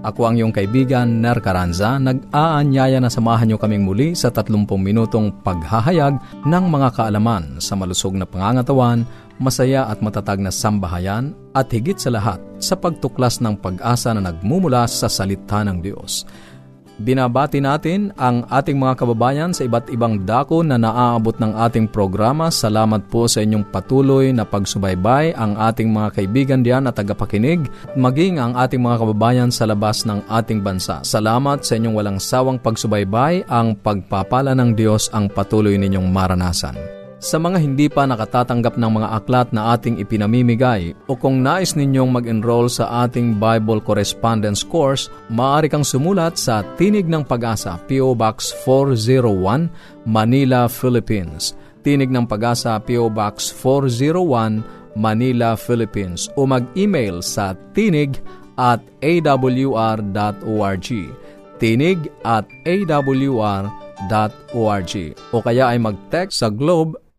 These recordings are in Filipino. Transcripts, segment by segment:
Ako ang iyong kaibigan, Ner Caranza, nag-aanyaya na samahan niyo kaming muli sa 30 minutong paghahayag ng mga kaalaman sa malusog na pangangatawan, masaya at matatag na sambahayan, at higit sa lahat sa pagtuklas ng pag-asa na nagmumula sa salita ng Diyos. Binabati natin ang ating mga kababayan sa iba't ibang dako na naaabot ng ating programa. Salamat po sa inyong patuloy na pagsubaybay ang ating mga kaibigan diyan at tagapakinig, maging ang ating mga kababayan sa labas ng ating bansa. Salamat sa inyong walang sawang pagsubaybay, ang pagpapala ng Diyos ang patuloy ninyong maranasan. Sa mga hindi pa nakatatanggap ng mga aklat na ating ipinamimigay o kung nais ninyong mag-enroll sa ating Bible Correspondence Course, maaari kang sumulat sa Tinig ng Pag-asa, P.O. Box 401, Manila, Philippines. Tinig ng Pag-asa, P.O. Box 401, Manila, Philippines. O mag-email sa tinig at awr.org. Tinig at awr.org. O kaya ay mag-text sa Globe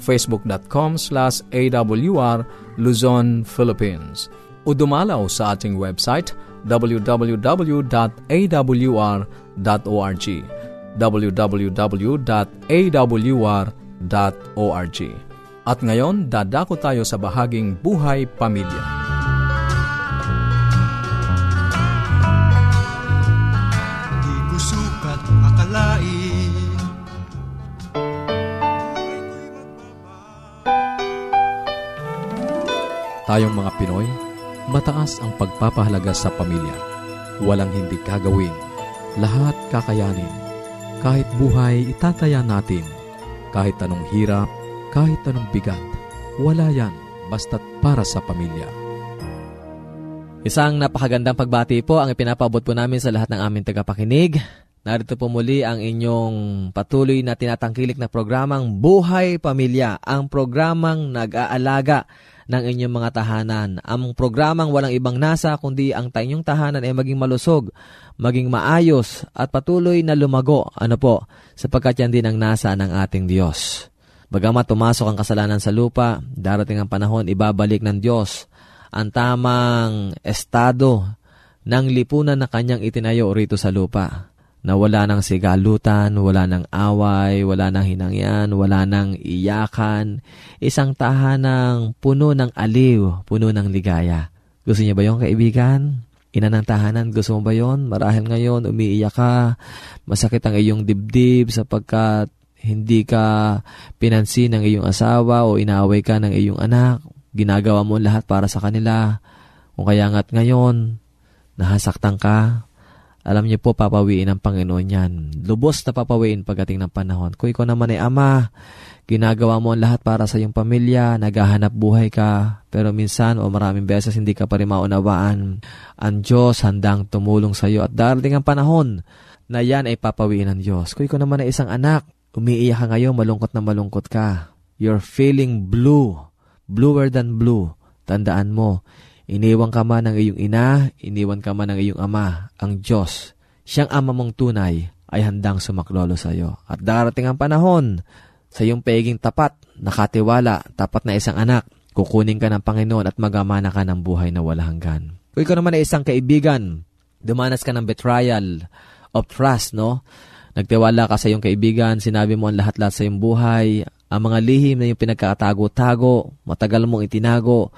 facebook.com slash awr Luzon, Philippines. O dumalaw sa ating website www.awr.org www.awr.org At ngayon, dadako tayo sa bahaging Buhay Pamilya. Tayong mga Pinoy, mataas ang pagpapahalaga sa pamilya. Walang hindi kagawin. Lahat kakayanin. Kahit buhay, itataya natin. Kahit anong hirap, kahit anong bigat. Wala yan, basta't para sa pamilya. Isang napakagandang pagbati po ang ipinapabot po namin sa lahat ng aming tagapakinig. Narito po muli ang inyong patuloy na tinatangkilik na programang Buhay Pamilya, ang programang nag-aalaga ng inyong mga tahanan. Ang programang walang ibang nasa kundi ang tanyong tahanan ay maging malusog, maging maayos at patuloy na lumago. Ano po? Sapagkat yan din ang nasa ng ating Diyos. Bagamat tumasok ang kasalanan sa lupa, darating ang panahon, ibabalik ng Diyos ang tamang estado ng lipunan na kanyang itinayo rito sa lupa na wala ng sigalutan, wala ng away, wala ng hinangyan, wala ng iyakan. Isang tahanang puno ng aliw, puno ng ligaya. Gusto niya ba yung kaibigan? Ina ng tahanan, gusto mo ba yon? Marahil ngayon, umiiyak ka, masakit ang iyong dibdib sapagkat hindi ka pinansin ng iyong asawa o inaaway ka ng iyong anak. Ginagawa mo lahat para sa kanila. Kung kaya nga't ngayon, nahasaktan ka, alam niyo po, papawiin ng Panginoon yan. Lubos na papawiin pagdating ng panahon. Kung ikaw naman ay ama, ginagawa mo ang lahat para sa iyong pamilya, naghahanap buhay ka, pero minsan o maraming beses hindi ka pa rin maunawaan. Ang Diyos handang tumulong sa iyo at darating ang panahon na yan ay papawiin ng Diyos. Kung ikaw naman ay isang anak, umiiyak ka ngayon, malungkot na malungkot ka. You're feeling blue, bluer than blue. Tandaan mo, Iniwan ka man ng iyong ina, iniwan ka man ng iyong ama, ang Diyos, siyang ama mong tunay, ay handang sumaklolo sa iyo. At darating ang panahon, sa iyong pagiging tapat, nakatiwala, tapat na isang anak, kukunin ka ng Panginoon at magamana ka ng buhay na wala hanggan. Kung ikaw naman ay isang kaibigan, dumanas ka ng betrayal of trust, no? Nagtiwala ka sa iyong kaibigan, sinabi mo ang lahat-lahat sa iyong buhay, ang mga lihim na yung pinagkatago-tago, matagal mong itinago,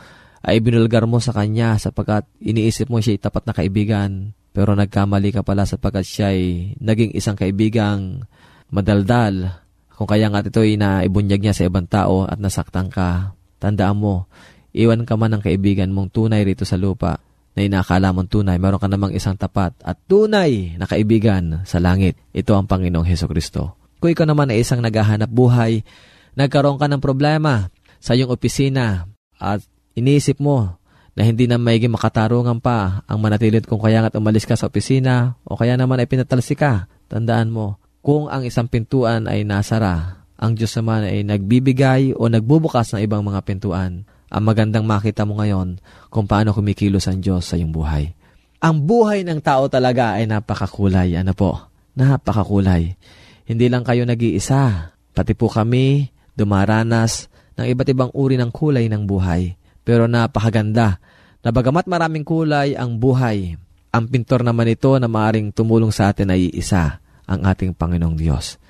ay binulgar mo sa kanya sapagkat iniisip mo siya tapat na kaibigan. Pero nagkamali ka pala sapagkat siya ay naging isang kaibigang madaldal. Kung kaya nga ito ay naibunyag niya sa ibang tao at nasaktan ka, tandaan mo, iwan ka man ng kaibigan mong tunay rito sa lupa na inakala mong tunay, meron ka namang isang tapat at tunay na kaibigan sa langit. Ito ang Panginoong Heso Kristo. Kung ikaw naman ay isang naghahanap buhay, nagkaroon ka ng problema sa iyong opisina at iniisip mo na hindi na maiging makatarungan pa ang manatilit kung kaya nga't umalis ka sa opisina o kaya naman ay pinatalsi ka. Tandaan mo, kung ang isang pintuan ay nasara, ang Diyos naman ay nagbibigay o nagbubukas ng ibang mga pintuan. Ang magandang makita mo ngayon kung paano kumikilos ang Diyos sa iyong buhay. Ang buhay ng tao talaga ay napakakulay. Ano po? Napakakulay. Hindi lang kayo nag-iisa. Pati po kami dumaranas ng iba't ibang uri ng kulay ng buhay pero napakaganda. Na bagamat maraming kulay ang buhay, ang pintor naman ito na maaring tumulong sa atin ay isa, ang ating Panginoong Diyos.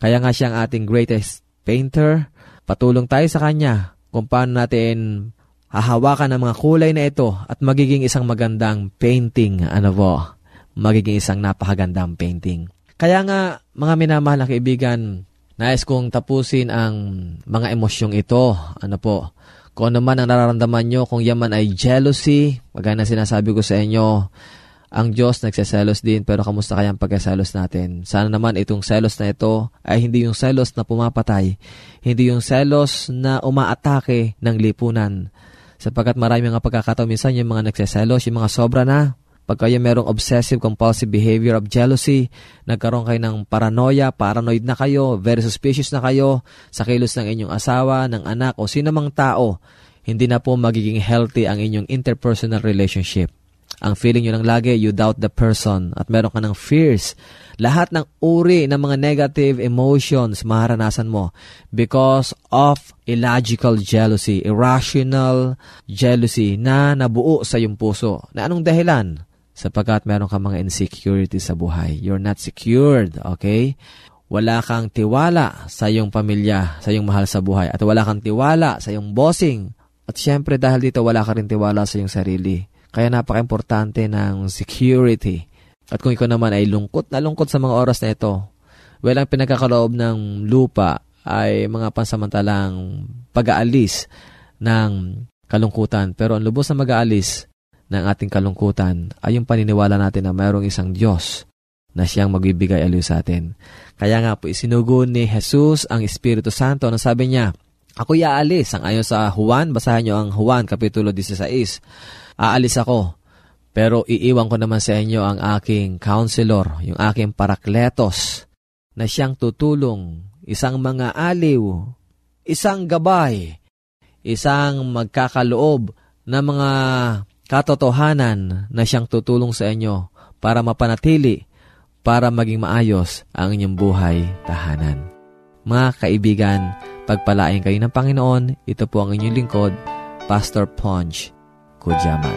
Kaya nga siya ang ating greatest painter, patulong tayo sa Kanya kung paano natin hahawakan ang mga kulay na ito at magiging isang magandang painting, ano po, magiging isang napakagandang painting. Kaya nga, mga minamahal na kaibigan, nais kong tapusin ang mga emosyong ito, ano po, kung ano man ang nararamdaman nyo, kung yaman ay jealousy, magana sinasabi ko sa inyo, ang Diyos nagseselos din, pero kamusta kayang pagkaselos natin? Sana naman itong selos na ito ay hindi yung selos na pumapatay, hindi yung selos na umaatake ng lipunan. Sapagkat marami mga pagkakataon minsan yung mga nagseselos, yung mga sobra na, pag kayo merong obsessive compulsive behavior of jealousy, nagkaroon kayo ng paranoia, paranoid na kayo, very suspicious na kayo sa kilos ng inyong asawa, ng anak o sino mang tao, hindi na po magiging healthy ang inyong interpersonal relationship. Ang feeling nyo lang lagi, you doubt the person at meron ka ng fears. Lahat ng uri ng mga negative emotions maharanasan mo because of illogical jealousy, irrational jealousy na nabuo sa iyong puso. Na anong dahilan? Sapagkat meron kang mga insecurity sa buhay. You're not secured, okay? Wala kang tiwala sa iyong pamilya, sa iyong mahal sa buhay, at wala kang tiwala sa iyong bossing. At syempre dahil dito wala ka rin tiwala sa iyong sarili. Kaya napaka-importante ng security. At kung ikaw naman ay lungkot na lungkot sa mga oras na ito, well, ang pinagkakaloob ng lupa ay mga pansamantalang pag-aalis ng kalungkutan. Pero ang lubos na mag-aalis ng ating kalungkutan ay yung paniniwala natin na mayroong isang Diyos na siyang magbibigay aliw sa atin. Kaya nga po, isinugo ni Jesus ang Espiritu Santo na sabi niya, Ako aalis. Ang ayon sa Juan, basahin niyo ang Juan, Kapitulo 16. Aalis ako, pero iiwan ko naman sa inyo ang aking counselor, yung aking parakletos, na siyang tutulong, isang mga aliw, isang gabay, isang magkakaloob na mga katotohanan na siyang tutulong sa inyo para mapanatili, para maging maayos ang inyong buhay tahanan. Mga kaibigan, pagpalain kayo ng Panginoon, ito po ang inyong lingkod, Pastor Ponch Kujamat.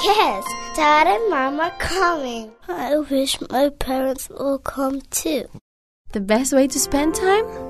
Yes, Dad and Mom are coming. I wish my parents will come too. The best way to spend time?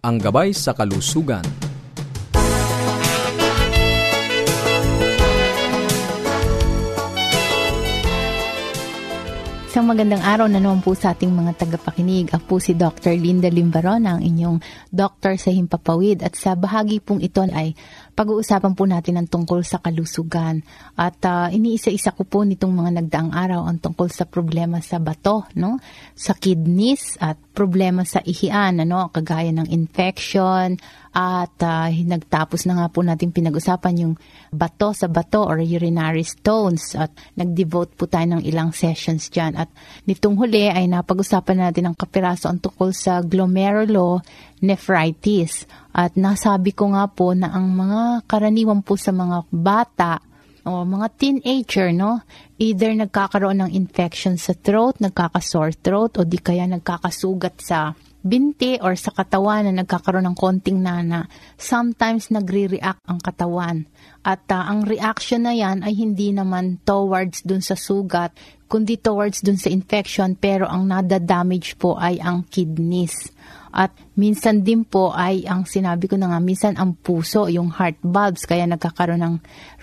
ang gabay sa kalusugan. Sa magandang araw na naman po sa ating mga tagapakinig. Ako po si Dr. Linda Limbaron, ang inyong doktor sa Himpapawid. At sa bahagi pong ito ay pag-uusapan po natin ang tungkol sa kalusugan. At uh, iniisa-isa ko po nitong mga nagdaang araw ang tungkol sa problema sa bato, no? sa kidneys at problema sa ihian, ano? kagaya ng infection, at uh, nagtapos na nga po natin pinag-usapan yung bato sa bato or urinary stones at nag-devote po tayo ng ilang sessions dyan. At nitong huli ay napag-usapan natin ang kapiraso ang tukol sa glomerulonephritis. At nasabi ko nga po na ang mga karaniwan po sa mga bata o mga teenager, no? Either nagkakaroon ng infection sa throat, nagkaka-sore throat, o di kaya nagkakasugat sa binti or sa katawan na nagkakaroon ng konting nana, sometimes nagre-react ang katawan. At uh, ang reaction na yan ay hindi naman towards dun sa sugat, kundi towards dun sa infection, pero ang nada-damage po ay ang kidneys. At minsan din po ay ang sinabi ko na nga, minsan ang puso, yung heart valves, kaya nagkakaroon ng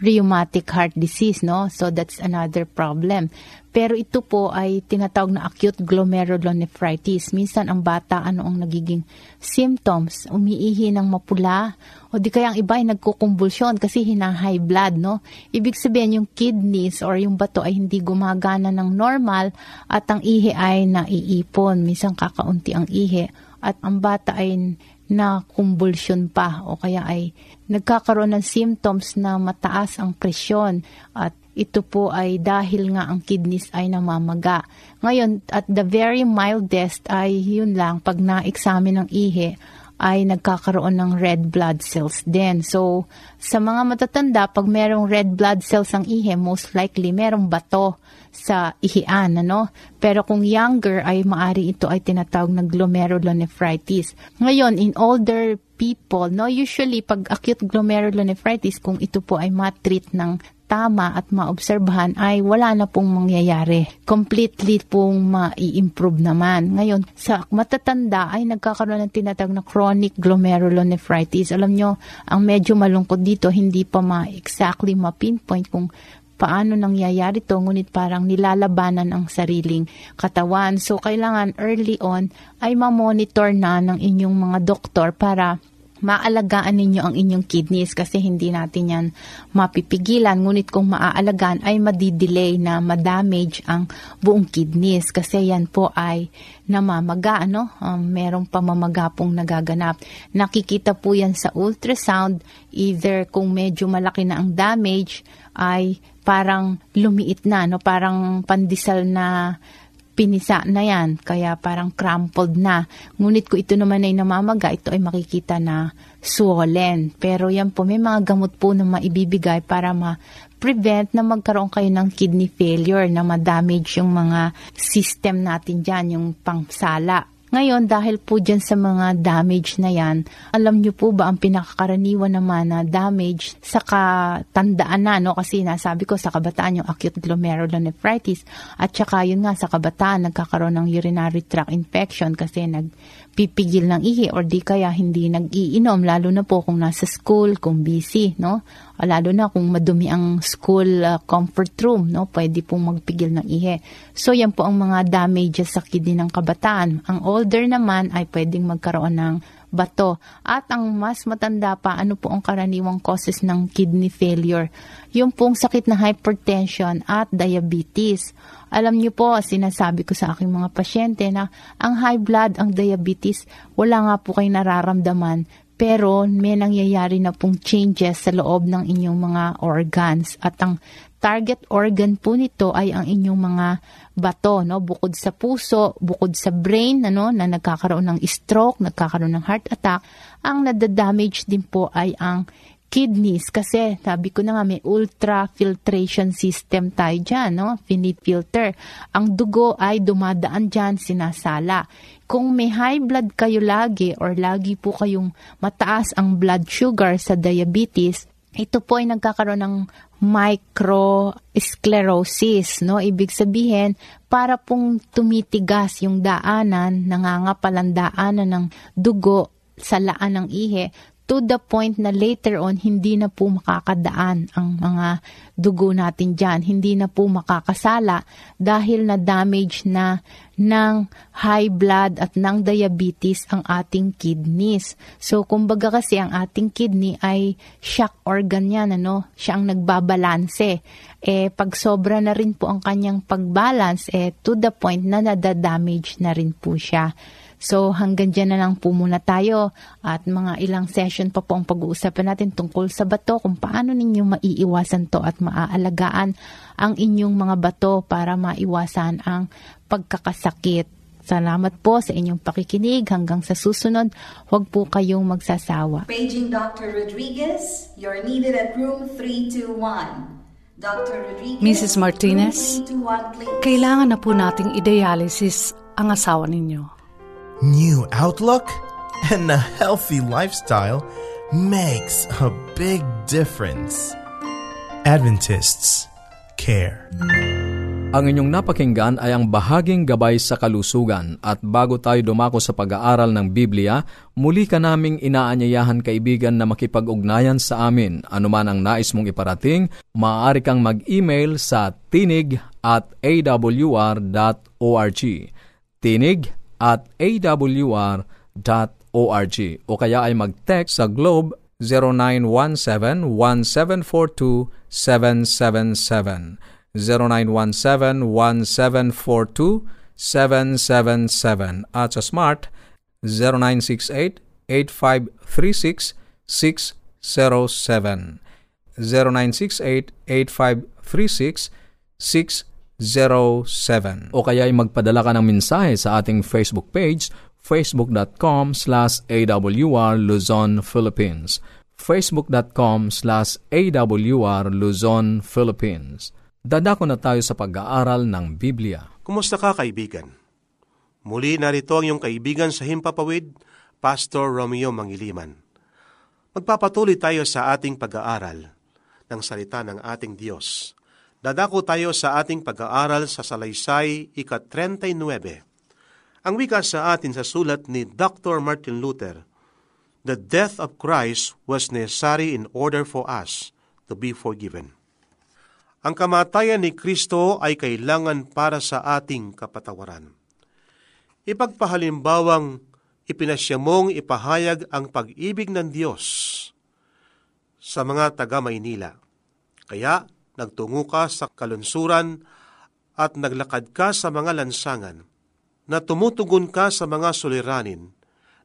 rheumatic heart disease, no? So that's another problem. Pero ito po ay tinatawag na acute glomerulonephritis. Minsan ang bata ano ang nagiging symptoms, umiihi ng mapula o di kaya ang iba ay nagkukumbulsyon kasi hina-high blood, no? Ibig sabihin yung kidneys or yung bato ay hindi gumagana ng normal at ang ihi ay naiipon. Minsan kakaunti ang ihi at ang bata ay na kumbulsyon pa o kaya ay nagkakaroon ng symptoms na mataas ang presyon at ito po ay dahil nga ang kidneys ay namamaga. Ngayon, at the very mildest ay yun lang, pag na-examine ng ihi, ay nagkakaroon ng red blood cells din. So, sa mga matatanda, pag merong red blood cells ang ihi, most likely merong bato sa ihian, ano? Pero kung younger, ay maari ito ay tinatawag na glomerulonephritis. Ngayon, in older people, no, usually pag acute glomerulonephritis, kung ito po ay matreat ng tama at maobserbahan ay wala na pong mangyayari. Completely pong ma-improve naman. Ngayon, sa matatanda ay nagkakaroon ng tinatag na chronic glomerulonephritis. Alam nyo, ang medyo malungkot dito, hindi pa ma-exactly ma-pinpoint kung paano nangyayari to, ngunit parang nilalabanan ang sariling katawan. So, kailangan early on ay ma-monitor na ng inyong mga doktor para maalagaan ninyo ang inyong kidneys kasi hindi natin yan mapipigilan. Ngunit kung maaalagaan ay madidelay na madamage ang buong kidneys kasi yan po ay namamaga, ano? Um, merong pamamaga pong nagaganap. Nakikita po yan sa ultrasound, either kung medyo malaki na ang damage ay parang lumiit na, no? Parang pandisal na pinisa na yan, kaya parang crumpled na. Ngunit kung ito naman ay namamaga, ito ay makikita na swollen. Pero yan po, may mga gamot po na maibibigay para ma-prevent na magkaroon kayo ng kidney failure, na ma-damage yung mga system natin dyan, yung pangsala. Ngayon, dahil po dyan sa mga damage na yan, alam nyo po ba ang pinakakaraniwan naman na damage sa katandaan na, no? Kasi nasabi ko sa kabataan yung acute glomerulonephritis at saka yun nga sa kabataan nagkakaroon ng urinary tract infection kasi nagpipigil ng ihi or di kaya hindi nag-iinom lalo na po kung nasa school, kung busy, no? lalo na kung madumi ang school uh, comfort room, no? Pwede pong magpigil ng ihe. So, yan po ang mga damages sa kidney ng kabataan. Ang older naman ay pwedeng magkaroon ng bato. At ang mas matanda pa, ano po ang karaniwang causes ng kidney failure? Yung pong sakit na hypertension at diabetes. Alam niyo po, sinasabi ko sa aking mga pasyente na ang high blood, ang diabetes, wala nga po kayo nararamdaman pero may nangyayari na pong changes sa loob ng inyong mga organs at ang target organ po nito ay ang inyong mga bato, no? Bukod sa puso, bukod sa brain, ano, na nagkakaroon ng stroke, nagkakaroon ng heart attack, ang nadadamage din po ay ang kidneys kasi sabi ko na nga may ultrafiltration system tayo dyan, no? Finite filter. Ang dugo ay dumadaan dyan, sinasala. Kung may high blood kayo lagi or lagi po kayong mataas ang blood sugar sa diabetes, ito po ay nagkakaroon ng microsclerosis, no? Ibig sabihin, para pong tumitigas yung daanan, nangangapalang daanan ng dugo sa laan ng ihe, to the point na later on hindi na po makakadaan ang mga dugo natin dyan. Hindi na po makakasala dahil na damage na ng high blood at ng diabetes ang ating kidneys. So, kumbaga kasi ang ating kidney ay shock organ yan, ano? Siya ang nagbabalanse. Eh, pag sobra na rin po ang kanyang pagbalance, eh, to the point na nadadamage na rin po siya. So hanggang dyan na lang po muna tayo at mga ilang session pa po ang pag-uusapan natin tungkol sa bato kung paano ninyo maiiwasan to at maaalagaan ang inyong mga bato para maiwasan ang pagkakasakit. Salamat po sa inyong pakikinig. Hanggang sa susunod, huwag po kayong magsasawa. Paging Dr. Rodriguez, you're needed at room 321. Dr. Rodriguez, Mrs. Martinez, room 321, please. kailangan na po nating i-dialysis ang asawa ninyo. New outlook and a healthy lifestyle makes a big difference. Adventists care. Ang inyong napakinggan ay ang bahaging gabay sa kalusugan at bago tayo dumako sa pag-aaral ng Biblia, muli ka naming inaanyayahan kaibigan na makipag-ugnayan sa amin. Anuman ang nais mong iparating, maaari kang mag-email sa tinig at awr.org. Tinig at awr.org o kaya ay mag-text sa Globe 0917-1742-777 0917-1742-777 at sa Smart 0968-8536-607 0968-8536-607 o kaya ay magpadala ka ng mensahe sa ating Facebook page facebook.com slash awr Luzon, Philippines facebook.com slash awr Luzon, Philippines Dadako na tayo sa pag-aaral ng Biblia. Kumusta ka, kaibigan? Muli narito ang iyong kaibigan sa Himpapawid, Pastor Romeo Mangiliman. Magpapatuloy tayo sa ating pag-aaral ng salita ng ating Diyos. Dadako tayo sa ating pag-aaral sa Salaysay, ika-39. Ang wika sa atin sa sulat ni Dr. Martin Luther, The death of Christ was necessary in order for us to be forgiven. Ang kamatayan ni Kristo ay kailangan para sa ating kapatawaran. Ipagpahalimbawang ipinasya mong ipahayag ang pag-ibig ng Diyos sa mga taga Maynila. Kaya nagtungo ka sa kalunsuran at naglakad ka sa mga lansangan, na tumutugon ka sa mga suliranin,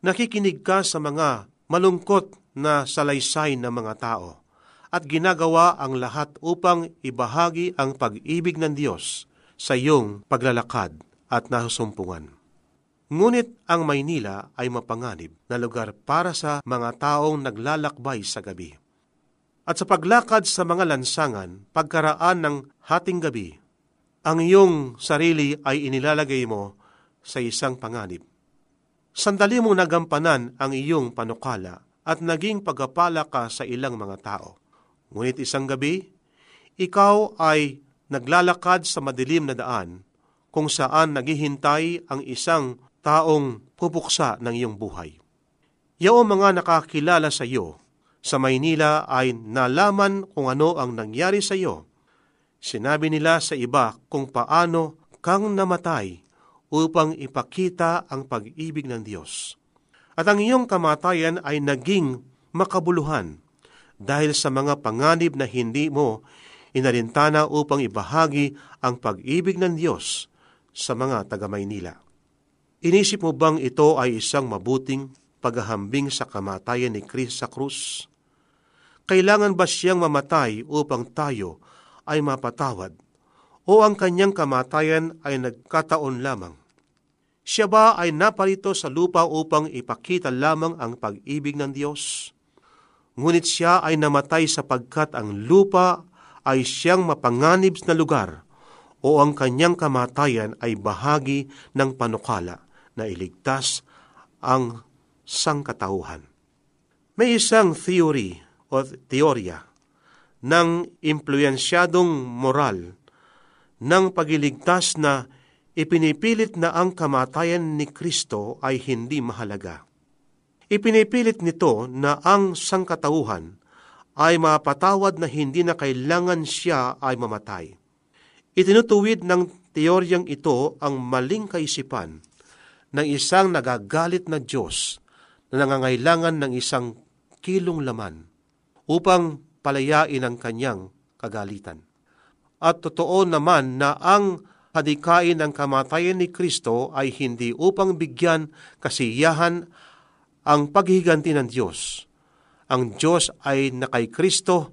nakikinig ka sa mga malungkot na salaysay ng mga tao at ginagawa ang lahat upang ibahagi ang pag-ibig ng Diyos sa iyong paglalakad at nasusumpungan. Ngunit ang Maynila ay mapanganib na lugar para sa mga taong naglalakbay sa gabi. At sa paglakad sa mga lansangan, pagkaraan ng hating gabi, ang iyong sarili ay inilalagay mo sa isang panganib. Sandali mo nagampanan ang iyong panukala at naging pagapala ka sa ilang mga tao. Ngunit isang gabi, ikaw ay naglalakad sa madilim na daan kung saan naghihintay ang isang taong pupuksa ng iyong buhay. Yaong mga nakakilala sa iyo sa Maynila ay nalaman kung ano ang nangyari sa iyo. Sinabi nila sa iba kung paano kang namatay upang ipakita ang pag-ibig ng Diyos. At ang iyong kamatayan ay naging makabuluhan dahil sa mga panganib na hindi mo inalintana upang ibahagi ang pag-ibig ng Diyos sa mga taga Maynila. Inisip mo bang ito ay isang mabuting paghahambing sa kamatayan ni Chris sa krus? Kailangan ba siyang mamatay upang tayo ay mapatawad o ang kanyang kamatayan ay nagkataon lamang? Siya ba ay naparito sa lupa upang ipakita lamang ang pag-ibig ng Diyos? Ngunit siya ay namatay sapagkat ang lupa ay siyang mapanganib na lugar o ang kanyang kamatayan ay bahagi ng panukala na iligtas ang sangkatauhan. May isang theory o teorya ng impluensyadong moral ng pagiligtas na ipinipilit na ang kamatayan ni Kristo ay hindi mahalaga. Ipinipilit nito na ang sangkatauhan ay mapatawad na hindi na kailangan siya ay mamatay. Itinutuwid ng teoryang ito ang maling kaisipan ng isang nagagalit na Diyos na nangangailangan ng isang kilong laman upang palayain ang kanyang kagalitan. At totoo naman na ang hadikain ng kamatayan ni Kristo ay hindi upang bigyan kasiyahan ang paghiganti ng Diyos. Ang Diyos ay na kay Kristo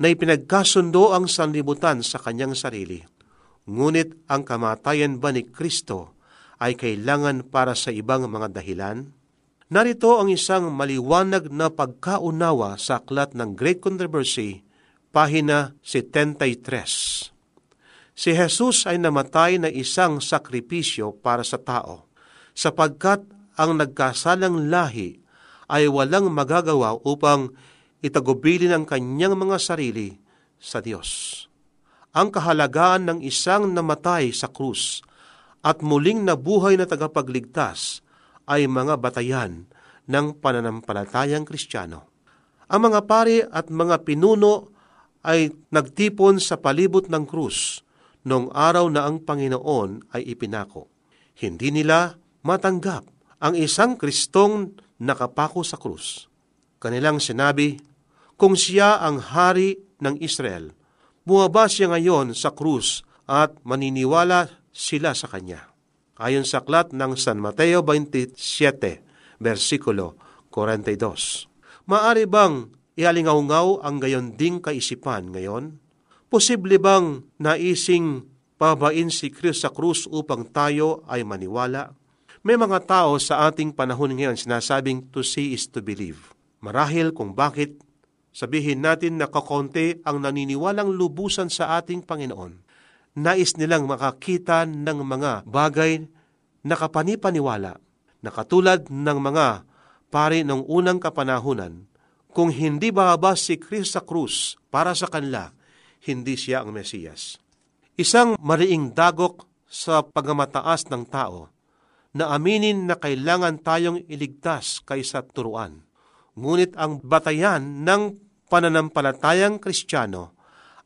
na ipinagkasundo ang sanlibutan sa kanyang sarili. Ngunit ang kamatayan ba ni Kristo ay kailangan para sa ibang mga dahilan? Narito ang isang maliwanag na pagkaunawa sa aklat ng Great Controversy, pahina 73. Si Jesus ay namatay na isang sakripisyo para sa tao, sapagkat ang nagkasalang lahi ay walang magagawa upang itagubilin ang kanyang mga sarili sa Diyos. Ang kahalagaan ng isang namatay sa krus at muling nabuhay na tagapagligtas ay mga batayan ng pananampalatayang kristyano. Ang mga pari at mga pinuno ay nagtipon sa palibot ng krus noong araw na ang Panginoon ay ipinako. Hindi nila matanggap ang isang Kristong nakapako sa krus. Kanilang sinabi, kung siya ang hari ng Israel, buwaba siya ngayon sa krus at maniniwala sila sa kanya. Ayon sa aklat ng San Mateo 27, versikulo 42. Maari bang ialingaw ang gayon ding kaisipan ngayon? Posible bang naising pabain si Kristo sa krus upang tayo ay maniwala? May mga tao sa ating panahon ngayon sinasabing to see is to believe. Marahil kung bakit sabihin natin na kakonti ang naniniwalang lubusan sa ating Panginoon. Nais nilang makakita ng mga bagay na kapanipaniwala na katulad ng mga pari ng unang kapanahunan, kung hindi bababa si Kristo sa krus para sa kanila, hindi siya ang Mesiyas. Isang mariing dagok sa pagmamataas ng tao na aminin na kailangan tayong iligtas kaysa turuan. Ngunit ang batayan ng pananampalatayang kristyano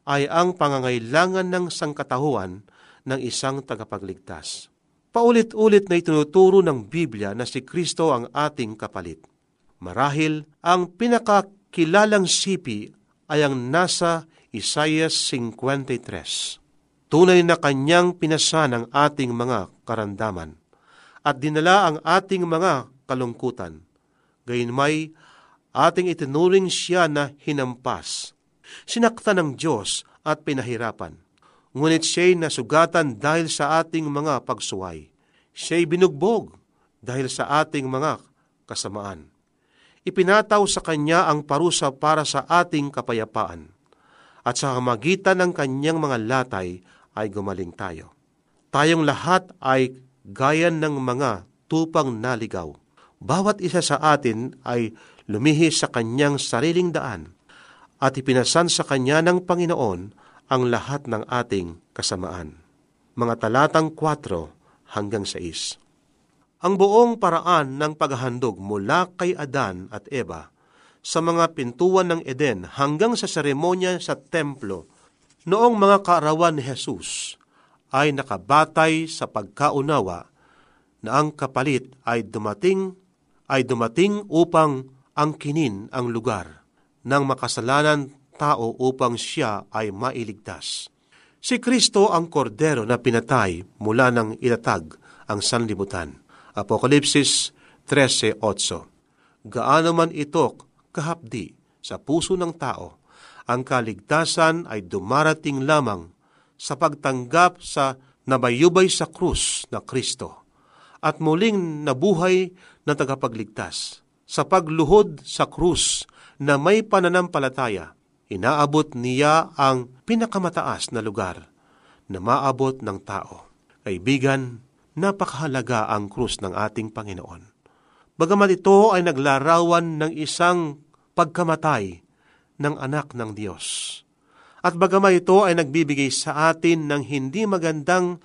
ay ang pangangailangan ng sangkatahuan ng isang tagapagligtas. Paulit-ulit na itinuturo ng Biblia na si Kristo ang ating kapalit. Marahil ang pinakakilalang sipi ay ang nasa Isaiah 53. Tunay na kanyang pinasan ang ating mga karandaman at dinala ang ating mga kalungkutan. Gayunmay, ating itinuring siya na hinampas. Sinakta ng Diyos at pinahirapan. Ngunit siya'y nasugatan dahil sa ating mga pagsuway. Siya'y binugbog dahil sa ating mga kasamaan. Ipinataw sa Kanya ang parusa para sa ating kapayapaan. At sa kamagitan ng Kanyang mga latay ay gumaling tayo. Tayong lahat ay gaya ng mga tupang naligaw. Bawat isa sa atin ay lumihis sa kanyang sariling daan at ipinasan sa kanya ng Panginoon ang lahat ng ating kasamaan. Mga talatang 4 hanggang 6 Ang buong paraan ng paghahandog mula kay Adan at Eva sa mga pintuan ng Eden hanggang sa seremonya sa templo noong mga kaarawan ni Jesus ay nakabatay sa pagkaunawa na ang kapalit ay dumating ay dumating upang angkinin ang lugar ng makasalanan tao upang siya ay mailigtas. Si Kristo ang kordero na pinatay mula ng itatag ang sanlibutan. Apokalipsis 13.8 Gaano man ito kahapdi sa puso ng tao, ang kaligtasan ay dumarating lamang sa pagtanggap sa nabayubay sa krus na Kristo at muling nabuhay na tagapagligtas. Sa pagluhod sa krus na may pananampalataya, inaabot niya ang pinakamataas na lugar na maabot ng tao. Kaibigan, napakahalaga ang krus ng ating Panginoon. Bagamat ito ay naglarawan ng isang pagkamatay ng anak ng Diyos at bagama ito ay nagbibigay sa atin ng hindi magandang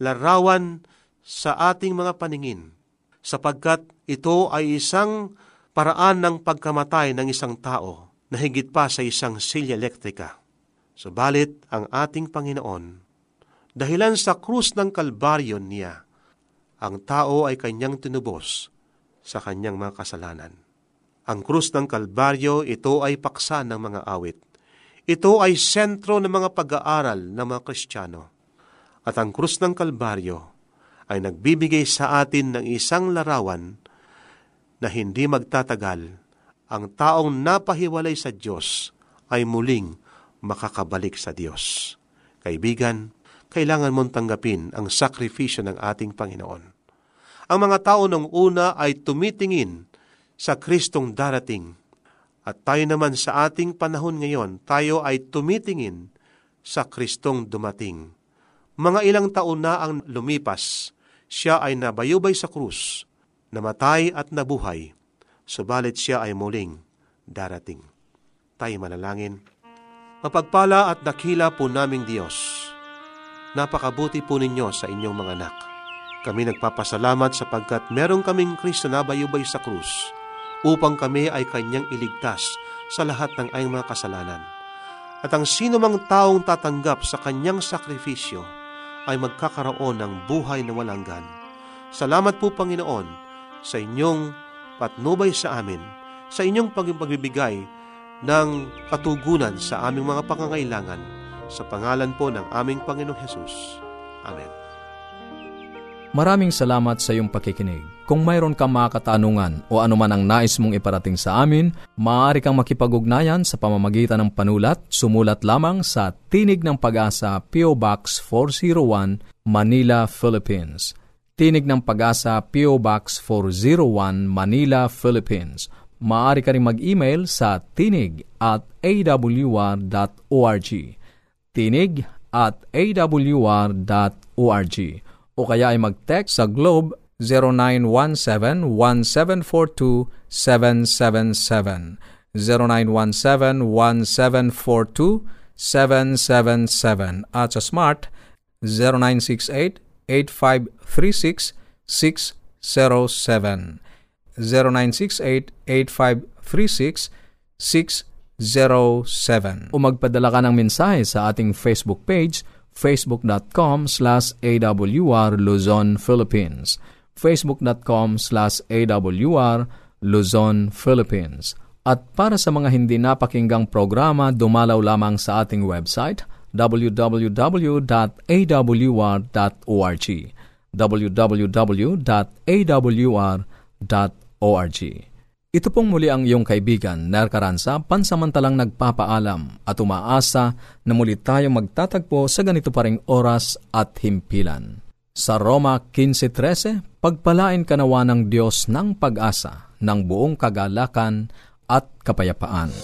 larawan sa ating mga paningin, sapagkat ito ay isang paraan ng pagkamatay ng isang tao na higit pa sa isang silya elektrika. Subalit ang ating Panginoon, dahilan sa krus ng Kalbaryo niya, ang tao ay kanyang tinubos sa kanyang mga kasalanan. Ang krus ng Kalbaryo, ito ay paksa ng mga awit. Ito ay sentro ng mga pag-aaral ng mga Kristiyano. At ang krus ng Kalbaryo ay nagbibigay sa atin ng isang larawan na hindi magtatagal, ang taong napahiwalay sa Diyos ay muling makakabalik sa Diyos. Kaibigan, kailangan mong tanggapin ang sakripisyo ng ating Panginoon. Ang mga tao nung una ay tumitingin sa Kristong darating. At tayo naman sa ating panahon ngayon, tayo ay tumitingin sa Kristong dumating. Mga ilang taon na ang lumipas, siya ay nabayubay sa krus, namatay at nabuhay, subalit siya ay muling darating. Tayo manalangin. Mapagpala at dakila po naming Diyos. Napakabuti po ninyo sa inyong mga anak. Kami nagpapasalamat sapagkat meron kaming Kristo na bayubay sa krus upang kami ay kanyang iligtas sa lahat ng ayong mga kasalanan. At ang sino mang taong tatanggap sa kanyang sakripisyo ay magkakaroon ng buhay na walanggan. Salamat po Panginoon sa inyong patnubay sa amin, sa inyong pagbibigay ng katugunan sa aming mga pangangailangan. Sa pangalan po ng aming Panginoong Hesus. Amen. Maraming salamat sa iyong pakikinig. Kung mayroon kang mga katanungan o anuman ang nais mong iparating sa amin, maaari kang makipag-ugnayan sa pamamagitan ng panulat. Sumulat lamang sa Tinig ng Pag-asa, P.O. Box 401, Manila, Philippines. Tinig ng Pag-asa, P.O. Box 401, Manila, Philippines. Maaari ka rin mag-email sa tinig at awr.org. Tinig at awr.org o kaya ay mag-text sa Globe 0917-1742-777. 0917-1742-777 at sa Smart 0968-8536-607. 0968-8536-607. O magpadala ka ng mensahe sa ating Facebook page facebook.com slash awr Luzon, Philippines facebook.com slash awr Luzon, Philippines. At para sa mga hindi napakinggang programa, dumalaw lamang sa ating website www.awr.org www.awr.org Ito pong muli ang iyong kaibigan, Ner Caranza, pansamantalang nagpapaalam at umaasa na muli tayo magtatagpo sa ganito pa ring oras at himpilan. Sa Roma 15.13, pagpalain kanawa ng Diyos ng pag-asa, ng buong kagalakan at kapayapaan.